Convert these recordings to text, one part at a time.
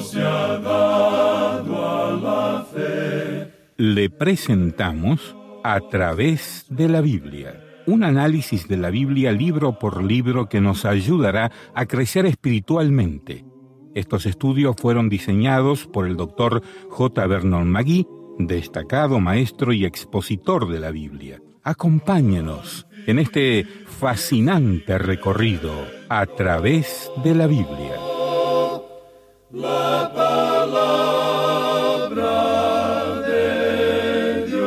se ha dado a la fe. Le presentamos a través de la Biblia un análisis de la Biblia libro por libro que nos ayudará a crecer espiritualmente. Estos estudios fueron diseñados por el doctor J. Vernon Magui, destacado maestro y expositor de la Biblia. Acompáñenos en este fascinante recorrido a través de la Biblia. La palabra de Dios.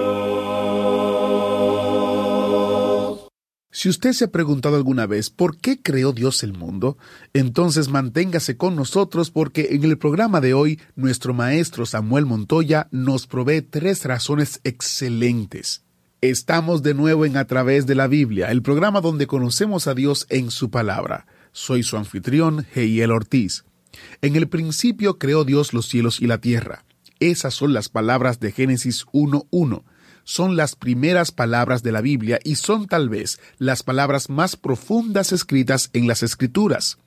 Si usted se ha preguntado alguna vez por qué creó Dios el mundo, entonces manténgase con nosotros porque en el programa de hoy nuestro maestro Samuel Montoya nos provee tres razones excelentes. Estamos de nuevo en A través de la Biblia, el programa donde conocemos a Dios en su palabra. Soy su anfitrión, Heiel Ortiz. En el principio creó Dios los cielos y la tierra. Esas son las palabras de Génesis 1.1. Son las primeras palabras de la Biblia y son tal vez las palabras más profundas escritas en las Escrituras.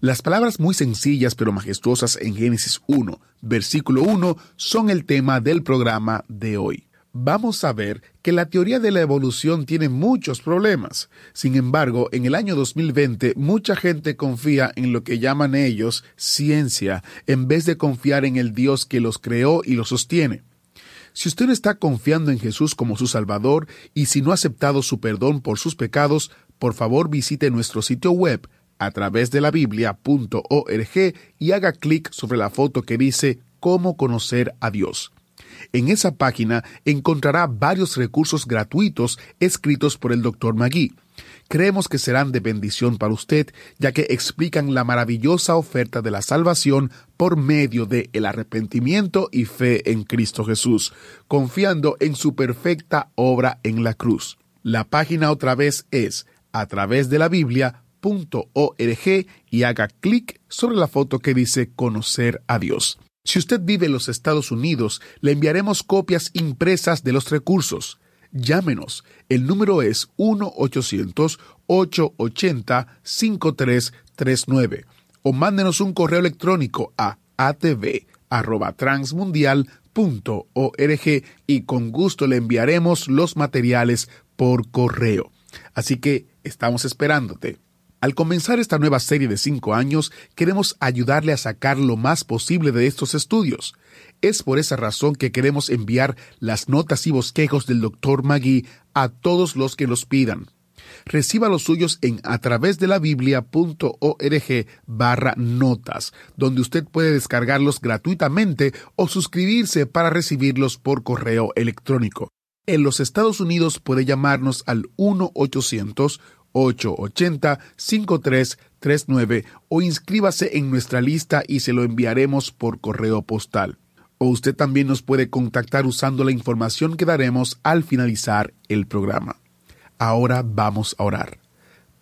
Las palabras muy sencillas pero majestuosas en Génesis 1, versículo 1, son el tema del programa de hoy vamos a ver que la teoría de la evolución tiene muchos problemas. Sin embargo, en el año 2020 mucha gente confía en lo que llaman ellos ciencia en vez de confiar en el Dios que los creó y los sostiene. Si usted no está confiando en Jesús como su Salvador y si no ha aceptado su perdón por sus pecados, por favor visite nuestro sitio web a través de la biblia.org y haga clic sobre la foto que dice Cómo conocer a Dios. En esa página encontrará varios recursos gratuitos escritos por el Dr. Magui. Creemos que serán de bendición para usted, ya que explican la maravillosa oferta de la salvación por medio de el arrepentimiento y fe en Cristo Jesús, confiando en su perfecta obra en la cruz. La página otra vez es a través de la Biblia.org y haga clic sobre la foto que dice Conocer a Dios. Si usted vive en los Estados Unidos, le enviaremos copias impresas de los recursos. Llámenos. El número es 1-800-880-5339 o mándenos un correo electrónico a atv.transmundial.org y con gusto le enviaremos los materiales por correo. Así que estamos esperándote. Al comenzar esta nueva serie de cinco años, queremos ayudarle a sacar lo más posible de estos estudios. Es por esa razón que queremos enviar las notas y bosquejos del Dr. Magui a todos los que los pidan. Reciba los suyos en a través de la biblia.org barra notas, donde usted puede descargarlos gratuitamente o suscribirse para recibirlos por correo electrónico. En los Estados Unidos puede llamarnos al 1 800 880-5339 o inscríbase en nuestra lista y se lo enviaremos por correo postal. O usted también nos puede contactar usando la información que daremos al finalizar el programa. Ahora vamos a orar.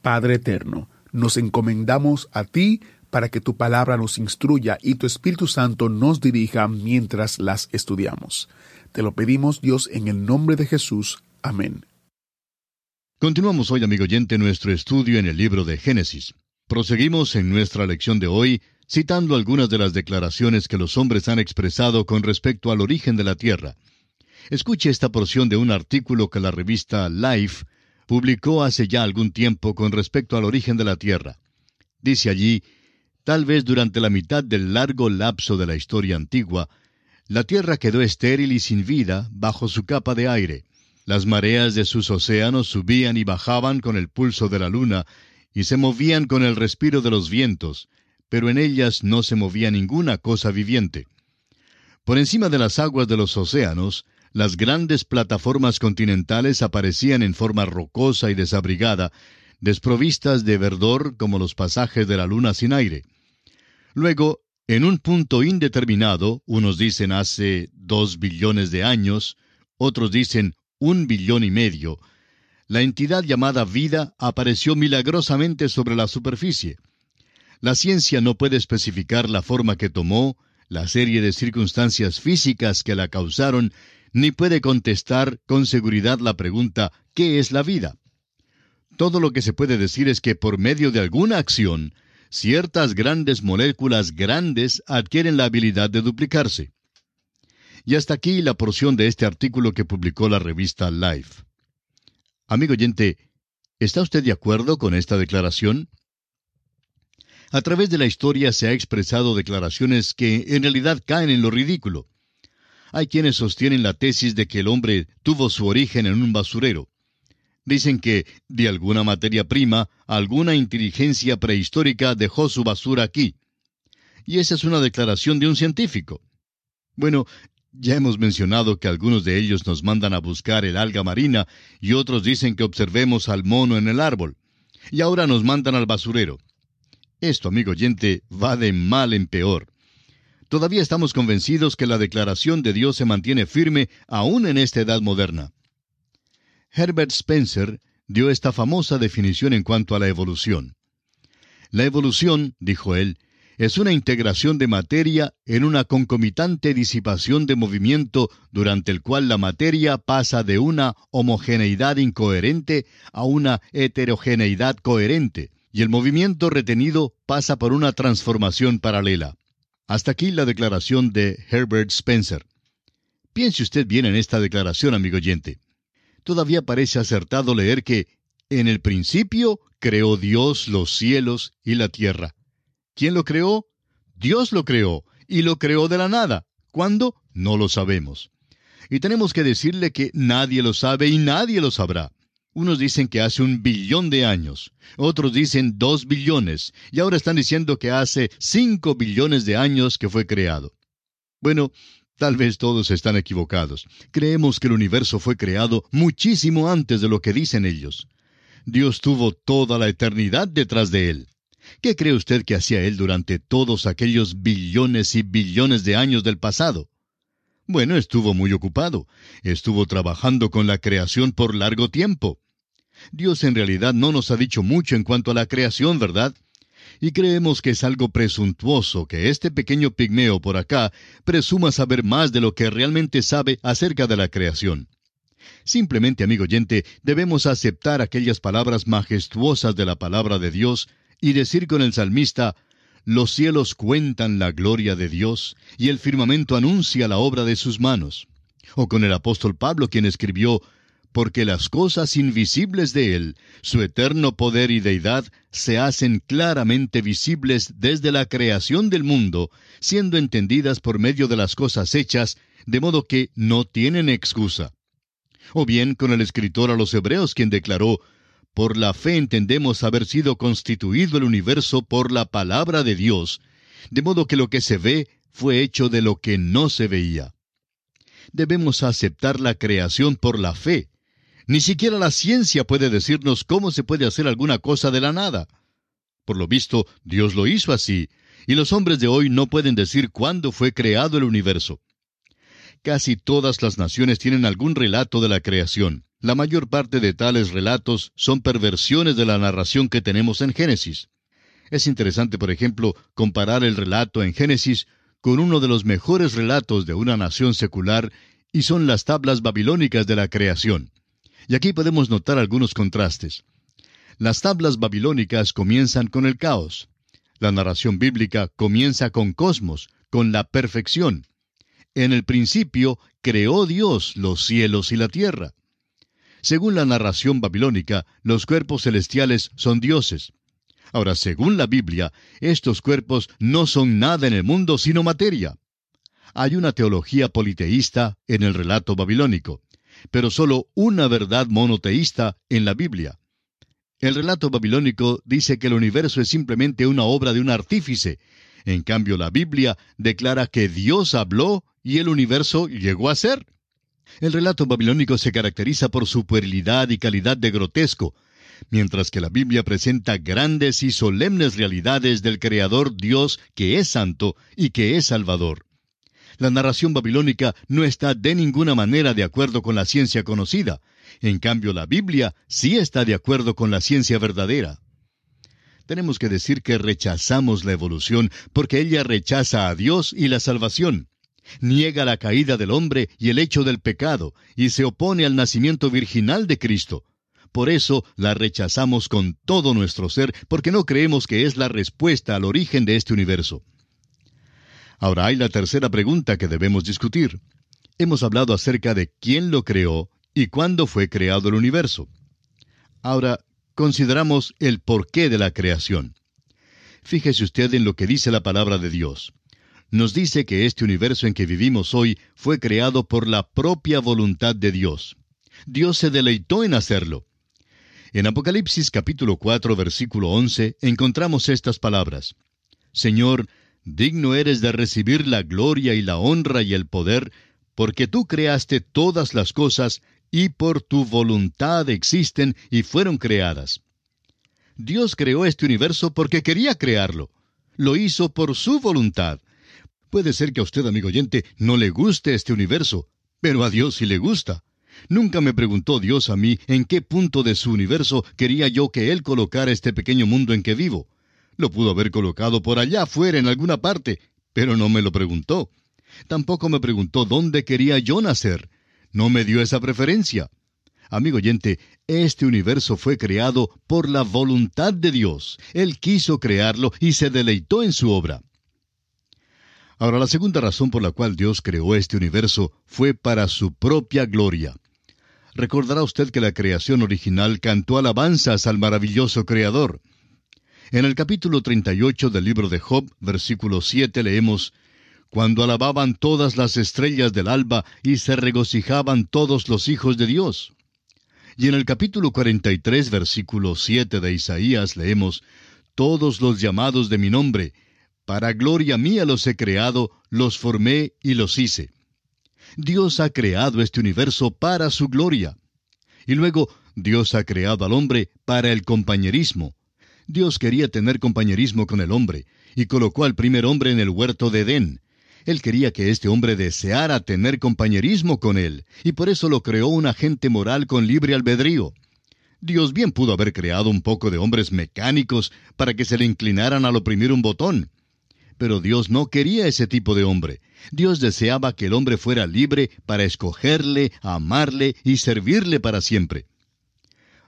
Padre Eterno, nos encomendamos a ti para que tu palabra nos instruya y tu Espíritu Santo nos dirija mientras las estudiamos. Te lo pedimos Dios en el nombre de Jesús. Amén. Continuamos hoy, amigo oyente, nuestro estudio en el libro de Génesis. Proseguimos en nuestra lección de hoy citando algunas de las declaraciones que los hombres han expresado con respecto al origen de la Tierra. Escuche esta porción de un artículo que la revista Life publicó hace ya algún tiempo con respecto al origen de la Tierra. Dice allí, tal vez durante la mitad del largo lapso de la historia antigua, la Tierra quedó estéril y sin vida bajo su capa de aire. Las mareas de sus océanos subían y bajaban con el pulso de la luna, y se movían con el respiro de los vientos, pero en ellas no se movía ninguna cosa viviente. Por encima de las aguas de los océanos, las grandes plataformas continentales aparecían en forma rocosa y desabrigada, desprovistas de verdor como los pasajes de la luna sin aire. Luego, en un punto indeterminado, unos dicen hace dos billones de años, otros dicen un billón y medio, la entidad llamada vida apareció milagrosamente sobre la superficie. La ciencia no puede especificar la forma que tomó, la serie de circunstancias físicas que la causaron, ni puede contestar con seguridad la pregunta ¿qué es la vida? Todo lo que se puede decir es que por medio de alguna acción ciertas grandes moléculas grandes adquieren la habilidad de duplicarse. Y hasta aquí la porción de este artículo que publicó la revista Life. Amigo oyente, ¿está usted de acuerdo con esta declaración? A través de la historia se ha expresado declaraciones que en realidad caen en lo ridículo. Hay quienes sostienen la tesis de que el hombre tuvo su origen en un basurero. Dicen que, de alguna materia prima, alguna inteligencia prehistórica dejó su basura aquí. Y esa es una declaración de un científico. Bueno, ya hemos mencionado que algunos de ellos nos mandan a buscar el alga marina y otros dicen que observemos al mono en el árbol. Y ahora nos mandan al basurero. Esto, amigo oyente, va de mal en peor. Todavía estamos convencidos que la declaración de Dios se mantiene firme aún en esta edad moderna. Herbert Spencer dio esta famosa definición en cuanto a la evolución. La evolución, dijo él, es una integración de materia en una concomitante disipación de movimiento durante el cual la materia pasa de una homogeneidad incoherente a una heterogeneidad coherente, y el movimiento retenido pasa por una transformación paralela. Hasta aquí la declaración de Herbert Spencer. Piense usted bien en esta declaración, amigo oyente. Todavía parece acertado leer que en el principio creó Dios los cielos y la tierra. ¿Quién lo creó? Dios lo creó, y lo creó de la nada. ¿Cuándo? No lo sabemos. Y tenemos que decirle que nadie lo sabe y nadie lo sabrá. Unos dicen que hace un billón de años, otros dicen dos billones, y ahora están diciendo que hace cinco billones de años que fue creado. Bueno, tal vez todos están equivocados. Creemos que el universo fue creado muchísimo antes de lo que dicen ellos. Dios tuvo toda la eternidad detrás de él. ¿Qué cree usted que hacía él durante todos aquellos billones y billones de años del pasado? Bueno, estuvo muy ocupado. Estuvo trabajando con la creación por largo tiempo. Dios en realidad no nos ha dicho mucho en cuanto a la creación, ¿verdad? Y creemos que es algo presuntuoso que este pequeño pigmeo por acá presuma saber más de lo que realmente sabe acerca de la creación. Simplemente, amigo oyente, debemos aceptar aquellas palabras majestuosas de la palabra de Dios y decir con el salmista, los cielos cuentan la gloria de Dios, y el firmamento anuncia la obra de sus manos. O con el apóstol Pablo quien escribió, porque las cosas invisibles de Él, su eterno poder y deidad, se hacen claramente visibles desde la creación del mundo, siendo entendidas por medio de las cosas hechas, de modo que no tienen excusa. O bien con el escritor a los Hebreos quien declaró, por la fe entendemos haber sido constituido el universo por la palabra de Dios, de modo que lo que se ve fue hecho de lo que no se veía. Debemos aceptar la creación por la fe. Ni siquiera la ciencia puede decirnos cómo se puede hacer alguna cosa de la nada. Por lo visto, Dios lo hizo así, y los hombres de hoy no pueden decir cuándo fue creado el universo. Casi todas las naciones tienen algún relato de la creación. La mayor parte de tales relatos son perversiones de la narración que tenemos en Génesis. Es interesante, por ejemplo, comparar el relato en Génesis con uno de los mejores relatos de una nación secular, y son las tablas babilónicas de la creación. Y aquí podemos notar algunos contrastes. Las tablas babilónicas comienzan con el caos. La narración bíblica comienza con cosmos, con la perfección. En el principio creó Dios los cielos y la tierra. Según la narración babilónica, los cuerpos celestiales son dioses. Ahora, según la Biblia, estos cuerpos no son nada en el mundo sino materia. Hay una teología politeísta en el relato babilónico, pero solo una verdad monoteísta en la Biblia. El relato babilónico dice que el universo es simplemente una obra de un artífice. En cambio, la Biblia declara que Dios habló y el universo llegó a ser. El relato babilónico se caracteriza por su puerilidad y calidad de grotesco, mientras que la Biblia presenta grandes y solemnes realidades del Creador Dios que es santo y que es salvador. La narración babilónica no está de ninguna manera de acuerdo con la ciencia conocida, en cambio la Biblia sí está de acuerdo con la ciencia verdadera. Tenemos que decir que rechazamos la evolución porque ella rechaza a Dios y la salvación niega la caída del hombre y el hecho del pecado, y se opone al nacimiento virginal de Cristo. por eso la rechazamos con todo nuestro ser, porque no creemos que es la respuesta al origen de este universo. Ahora hay la tercera pregunta que debemos discutir. Hemos hablado acerca de quién lo creó y cuándo fue creado el universo. Ahora, consideramos el porqué de la creación. Fíjese usted en lo que dice la palabra de Dios. Nos dice que este universo en que vivimos hoy fue creado por la propia voluntad de Dios. Dios se deleitó en hacerlo. En Apocalipsis capítulo 4 versículo 11 encontramos estas palabras. Señor, digno eres de recibir la gloria y la honra y el poder, porque tú creaste todas las cosas, y por tu voluntad existen y fueron creadas. Dios creó este universo porque quería crearlo. Lo hizo por su voluntad. Puede ser que a usted, amigo oyente, no le guste este universo, pero a Dios sí le gusta. Nunca me preguntó Dios a mí en qué punto de su universo quería yo que Él colocara este pequeño mundo en que vivo. Lo pudo haber colocado por allá afuera en alguna parte, pero no me lo preguntó. Tampoco me preguntó dónde quería yo nacer. No me dio esa preferencia. Amigo oyente, este universo fue creado por la voluntad de Dios. Él quiso crearlo y se deleitó en su obra. Ahora, la segunda razón por la cual Dios creó este universo fue para su propia gloria. Recordará usted que la creación original cantó alabanzas al maravilloso Creador. En el capítulo 38 del libro de Job, versículo 7, leemos, cuando alababan todas las estrellas del alba y se regocijaban todos los hijos de Dios. Y en el capítulo 43, versículo 7 de Isaías leemos, Todos los llamados de mi nombre, para gloria mía los he creado, los formé y los hice. Dios ha creado este universo para su gloria. Y luego, Dios ha creado al hombre para el compañerismo. Dios quería tener compañerismo con el hombre, y colocó al primer hombre en el huerto de Edén, él quería que este hombre deseara tener compañerismo con él, y por eso lo creó un agente moral con libre albedrío. Dios bien pudo haber creado un poco de hombres mecánicos para que se le inclinaran al oprimir un botón. Pero Dios no quería ese tipo de hombre. Dios deseaba que el hombre fuera libre para escogerle, amarle y servirle para siempre.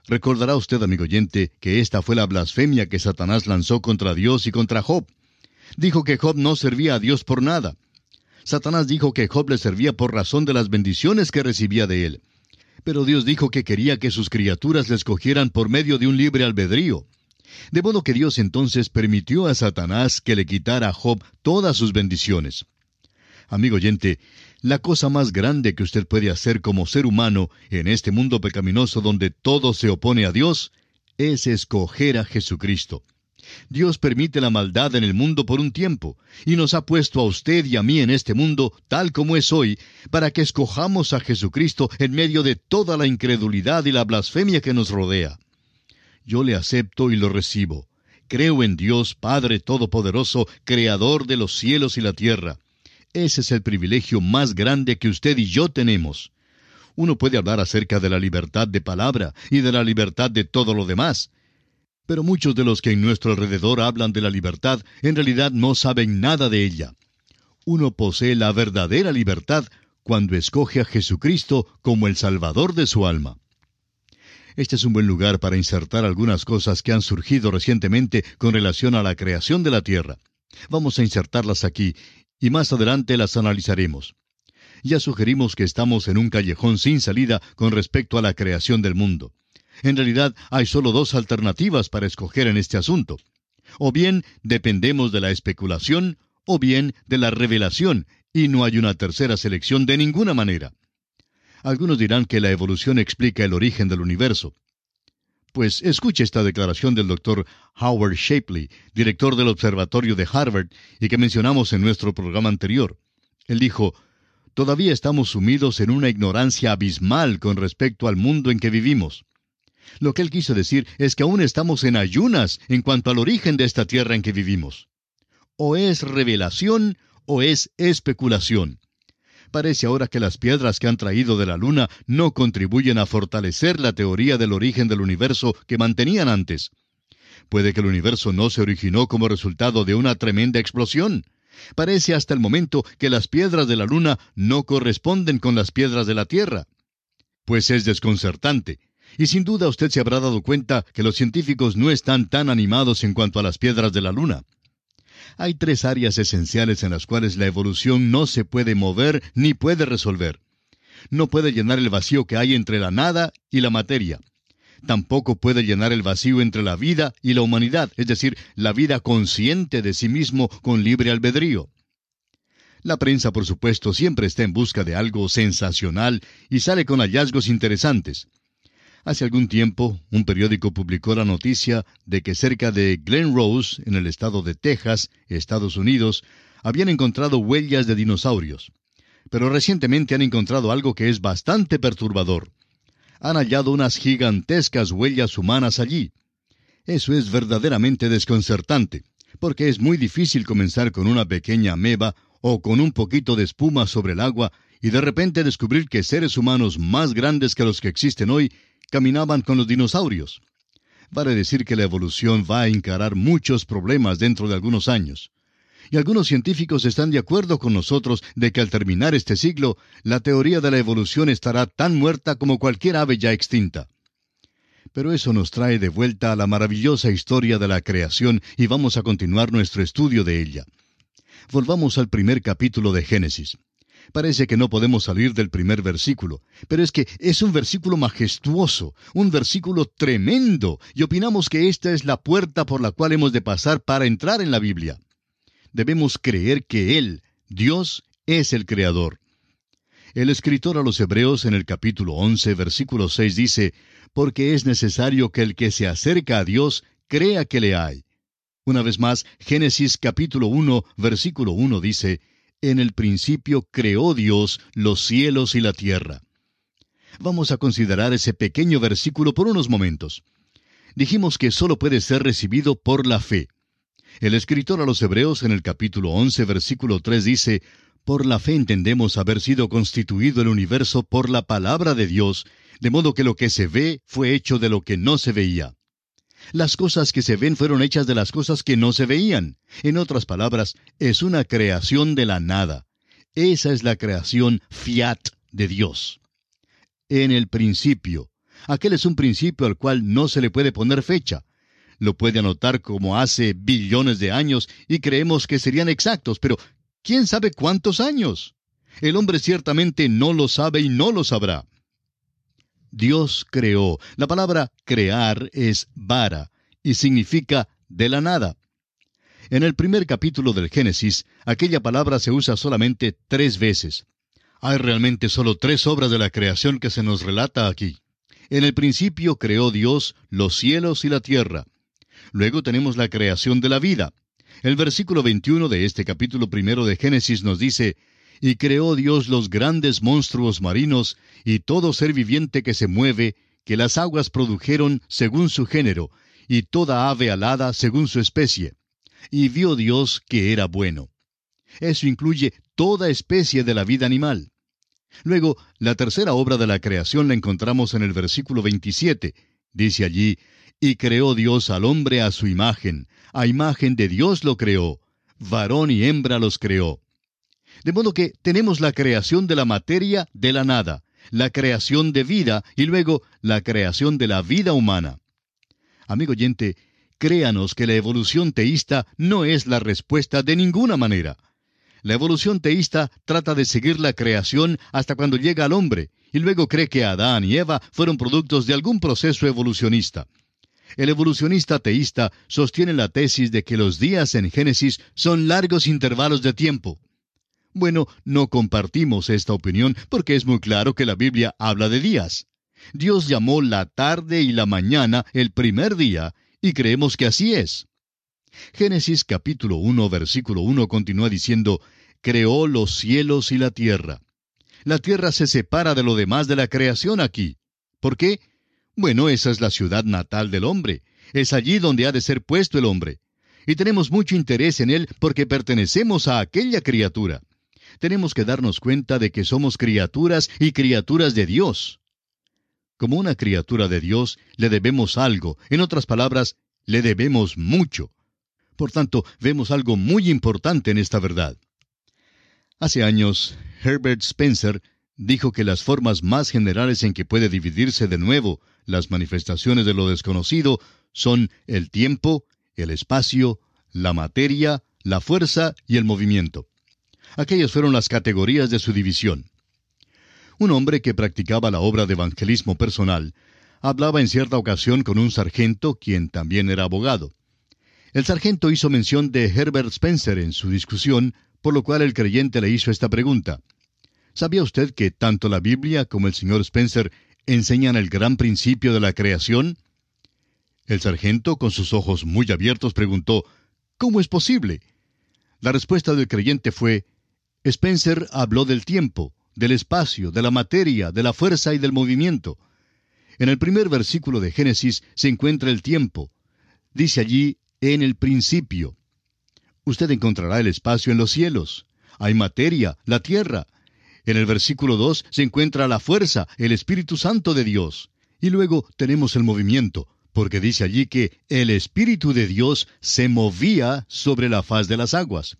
Recordará usted, amigo oyente, que esta fue la blasfemia que Satanás lanzó contra Dios y contra Job. Dijo que Job no servía a Dios por nada. Satanás dijo que Job le servía por razón de las bendiciones que recibía de él. Pero Dios dijo que quería que sus criaturas le escogieran por medio de un libre albedrío. De modo que Dios entonces permitió a Satanás que le quitara a Job todas sus bendiciones. Amigo oyente, la cosa más grande que usted puede hacer como ser humano en este mundo pecaminoso donde todo se opone a Dios es escoger a Jesucristo. Dios permite la maldad en el mundo por un tiempo, y nos ha puesto a usted y a mí en este mundo, tal como es hoy, para que escojamos a Jesucristo en medio de toda la incredulidad y la blasfemia que nos rodea. Yo le acepto y lo recibo. Creo en Dios Padre Todopoderoso, Creador de los cielos y la tierra. Ese es el privilegio más grande que usted y yo tenemos. Uno puede hablar acerca de la libertad de palabra y de la libertad de todo lo demás, pero muchos de los que en nuestro alrededor hablan de la libertad en realidad no saben nada de ella. Uno posee la verdadera libertad cuando escoge a Jesucristo como el Salvador de su alma. Este es un buen lugar para insertar algunas cosas que han surgido recientemente con relación a la creación de la tierra. Vamos a insertarlas aquí y más adelante las analizaremos. Ya sugerimos que estamos en un callejón sin salida con respecto a la creación del mundo. En realidad hay solo dos alternativas para escoger en este asunto. O bien dependemos de la especulación, o bien de la revelación, y no hay una tercera selección de ninguna manera. Algunos dirán que la evolución explica el origen del universo. Pues escuche esta declaración del doctor Howard Shapley, director del Observatorio de Harvard, y que mencionamos en nuestro programa anterior. Él dijo, Todavía estamos sumidos en una ignorancia abismal con respecto al mundo en que vivimos. Lo que él quiso decir es que aún estamos en ayunas en cuanto al origen de esta tierra en que vivimos. O es revelación o es especulación. Parece ahora que las piedras que han traído de la luna no contribuyen a fortalecer la teoría del origen del universo que mantenían antes. Puede que el universo no se originó como resultado de una tremenda explosión. Parece hasta el momento que las piedras de la luna no corresponden con las piedras de la Tierra. Pues es desconcertante Y sin duda usted se habrá dado cuenta que los científicos no están tan animados en cuanto a las piedras de la Luna. Hay tres áreas esenciales en las cuales la evolución no se puede mover ni puede resolver. No puede llenar el vacío que hay entre la nada y la materia. Tampoco puede llenar el vacío entre la vida y la humanidad, es decir, la vida consciente de sí mismo con libre albedrío. La prensa, por supuesto, siempre está en busca de algo sensacional y sale con hallazgos interesantes. Hace algún tiempo, un periódico publicó la noticia de que cerca de Glen Rose, en el estado de Texas, Estados Unidos, habían encontrado huellas de dinosaurios. Pero recientemente han encontrado algo que es bastante perturbador. Han hallado unas gigantescas huellas humanas allí. Eso es verdaderamente desconcertante, porque es muy difícil comenzar con una pequeña ameba o con un poquito de espuma sobre el agua y de repente descubrir que seres humanos más grandes que los que existen hoy caminaban con los dinosaurios. Vale decir que la evolución va a encarar muchos problemas dentro de algunos años. Y algunos científicos están de acuerdo con nosotros de que al terminar este siglo, la teoría de la evolución estará tan muerta como cualquier ave ya extinta. Pero eso nos trae de vuelta a la maravillosa historia de la creación y vamos a continuar nuestro estudio de ella. Volvamos al primer capítulo de Génesis. Parece que no podemos salir del primer versículo, pero es que es un versículo majestuoso, un versículo tremendo, y opinamos que esta es la puerta por la cual hemos de pasar para entrar en la Biblia. Debemos creer que Él, Dios, es el Creador. El escritor a los Hebreos en el capítulo 11, versículo 6 dice, porque es necesario que el que se acerca a Dios crea que le hay. Una vez más, Génesis capítulo 1, versículo 1 dice, en el principio creó Dios los cielos y la tierra. Vamos a considerar ese pequeño versículo por unos momentos. Dijimos que solo puede ser recibido por la fe. El escritor a los Hebreos en el capítulo 11, versículo 3 dice, Por la fe entendemos haber sido constituido el universo por la palabra de Dios, de modo que lo que se ve fue hecho de lo que no se veía. Las cosas que se ven fueron hechas de las cosas que no se veían. En otras palabras, es una creación de la nada. Esa es la creación fiat de Dios. En el principio. Aquel es un principio al cual no se le puede poner fecha. Lo puede anotar como hace billones de años y creemos que serían exactos, pero ¿quién sabe cuántos años? El hombre ciertamente no lo sabe y no lo sabrá. Dios creó. La palabra crear es vara y significa de la nada. En el primer capítulo del Génesis, aquella palabra se usa solamente tres veces. Hay realmente solo tres obras de la creación que se nos relata aquí. En el principio creó Dios los cielos y la tierra. Luego tenemos la creación de la vida. El versículo 21 de este capítulo primero de Génesis nos dice, y creó Dios los grandes monstruos marinos y todo ser viviente que se mueve, que las aguas produjeron según su género, y toda ave alada según su especie. Y vio Dios que era bueno. Eso incluye toda especie de la vida animal. Luego, la tercera obra de la creación la encontramos en el versículo 27. Dice allí, y creó Dios al hombre a su imagen, a imagen de Dios lo creó, varón y hembra los creó. De modo que tenemos la creación de la materia de la nada, la creación de vida y luego la creación de la vida humana. Amigo oyente, créanos que la evolución teísta no es la respuesta de ninguna manera. La evolución teísta trata de seguir la creación hasta cuando llega al hombre, y luego cree que Adán y Eva fueron productos de algún proceso evolucionista. El evolucionista teísta sostiene la tesis de que los días en Génesis son largos intervalos de tiempo. Bueno, no compartimos esta opinión porque es muy claro que la Biblia habla de días. Dios llamó la tarde y la mañana el primer día, y creemos que así es. Génesis capítulo 1 versículo 1 continúa diciendo, creó los cielos y la tierra. La tierra se separa de lo demás de la creación aquí. ¿Por qué? Bueno, esa es la ciudad natal del hombre. Es allí donde ha de ser puesto el hombre. Y tenemos mucho interés en él porque pertenecemos a aquella criatura tenemos que darnos cuenta de que somos criaturas y criaturas de Dios. Como una criatura de Dios, le debemos algo, en otras palabras, le debemos mucho. Por tanto, vemos algo muy importante en esta verdad. Hace años, Herbert Spencer dijo que las formas más generales en que puede dividirse de nuevo las manifestaciones de lo desconocido son el tiempo, el espacio, la materia, la fuerza y el movimiento. Aquellas fueron las categorías de su división. Un hombre que practicaba la obra de evangelismo personal hablaba en cierta ocasión con un sargento, quien también era abogado. El sargento hizo mención de Herbert Spencer en su discusión, por lo cual el creyente le hizo esta pregunta. ¿Sabía usted que tanto la Biblia como el señor Spencer enseñan el gran principio de la creación? El sargento, con sus ojos muy abiertos, preguntó, ¿Cómo es posible? La respuesta del creyente fue, Spencer habló del tiempo, del espacio, de la materia, de la fuerza y del movimiento. En el primer versículo de Génesis se encuentra el tiempo. Dice allí, en el principio. Usted encontrará el espacio en los cielos. Hay materia, la tierra. En el versículo 2 se encuentra la fuerza, el Espíritu Santo de Dios. Y luego tenemos el movimiento, porque dice allí que el Espíritu de Dios se movía sobre la faz de las aguas.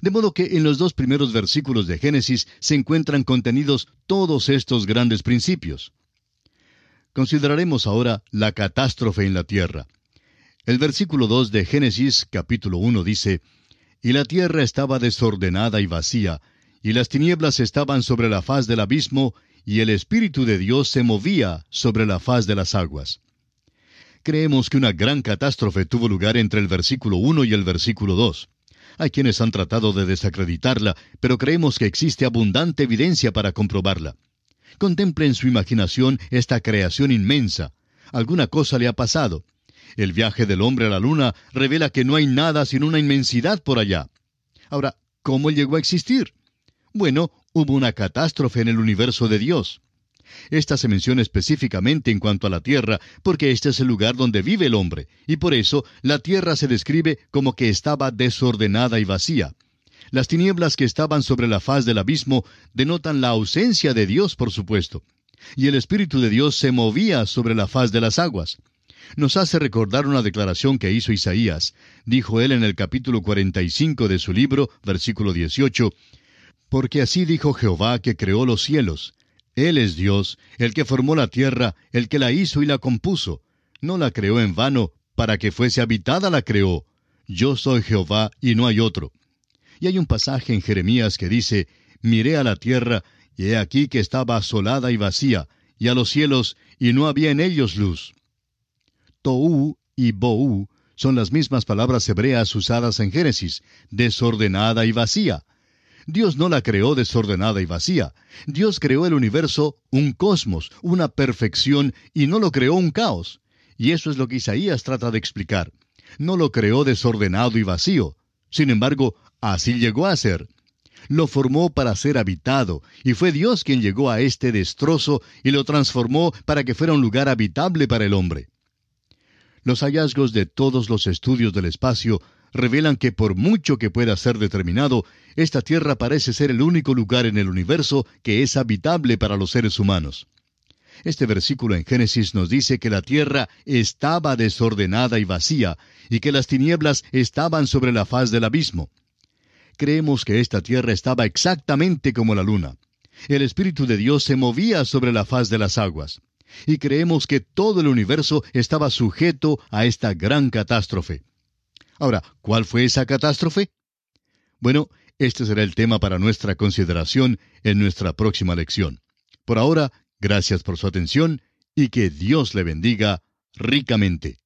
De modo que en los dos primeros versículos de Génesis se encuentran contenidos todos estos grandes principios. Consideraremos ahora la catástrofe en la tierra. El versículo 2 de Génesis capítulo 1 dice, Y la tierra estaba desordenada y vacía, y las tinieblas estaban sobre la faz del abismo, y el Espíritu de Dios se movía sobre la faz de las aguas. Creemos que una gran catástrofe tuvo lugar entre el versículo 1 y el versículo 2. Hay quienes han tratado de desacreditarla, pero creemos que existe abundante evidencia para comprobarla. Contemple en su imaginación esta creación inmensa. Alguna cosa le ha pasado. El viaje del hombre a la luna revela que no hay nada sino una inmensidad por allá. Ahora, ¿cómo llegó a existir? Bueno, hubo una catástrofe en el universo de Dios. Esta se menciona específicamente en cuanto a la tierra, porque este es el lugar donde vive el hombre, y por eso la tierra se describe como que estaba desordenada y vacía. Las tinieblas que estaban sobre la faz del abismo denotan la ausencia de Dios, por supuesto. Y el Espíritu de Dios se movía sobre la faz de las aguas. Nos hace recordar una declaración que hizo Isaías. Dijo él en el capítulo 45 de su libro, versículo 18, Porque así dijo Jehová que creó los cielos, él es Dios, el que formó la tierra, el que la hizo y la compuso. No la creó en vano, para que fuese habitada la creó. Yo soy Jehová y no hay otro. Y hay un pasaje en Jeremías que dice, Miré a la tierra, y he aquí que estaba asolada y vacía, y a los cielos, y no había en ellos luz. Tou y Bou son las mismas palabras hebreas usadas en Génesis, desordenada y vacía. Dios no la creó desordenada y vacía. Dios creó el universo, un cosmos, una perfección, y no lo creó un caos. Y eso es lo que Isaías trata de explicar. No lo creó desordenado y vacío. Sin embargo, así llegó a ser. Lo formó para ser habitado, y fue Dios quien llegó a este destrozo y lo transformó para que fuera un lugar habitable para el hombre. Los hallazgos de todos los estudios del espacio revelan que por mucho que pueda ser determinado, esta Tierra parece ser el único lugar en el universo que es habitable para los seres humanos. Este versículo en Génesis nos dice que la tierra estaba desordenada y vacía, y que las tinieblas estaban sobre la faz del abismo. Creemos que esta tierra estaba exactamente como la luna. El Espíritu de Dios se movía sobre la faz de las aguas. Y creemos que todo el universo estaba sujeto a esta gran catástrofe. Ahora, ¿cuál fue esa catástrofe? Bueno, este será el tema para nuestra consideración en nuestra próxima lección. Por ahora, gracias por su atención y que Dios le bendiga ricamente.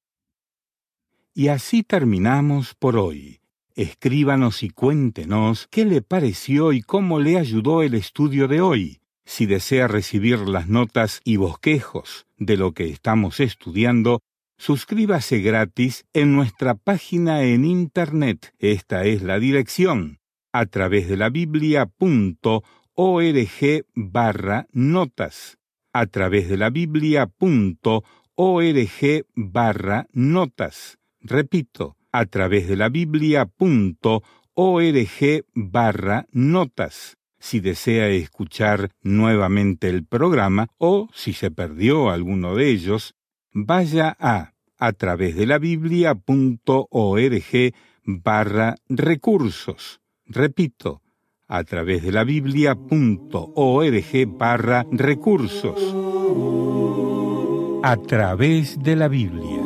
Y así terminamos por hoy. Escríbanos y cuéntenos qué le pareció y cómo le ayudó el estudio de hoy. Si desea recibir las notas y bosquejos de lo que estamos estudiando, suscríbase gratis en nuestra página en Internet. Esta es la dirección a través de la biblia.org barra notas. A través de la biblia.org barra notas. Repito, a través de la biblia.org barra notas. Si desea escuchar nuevamente el programa o si se perdió alguno de ellos, vaya a a través de la biblia.org barra recursos. Repito, a través de la biblia.org barra recursos. a través de la Biblia.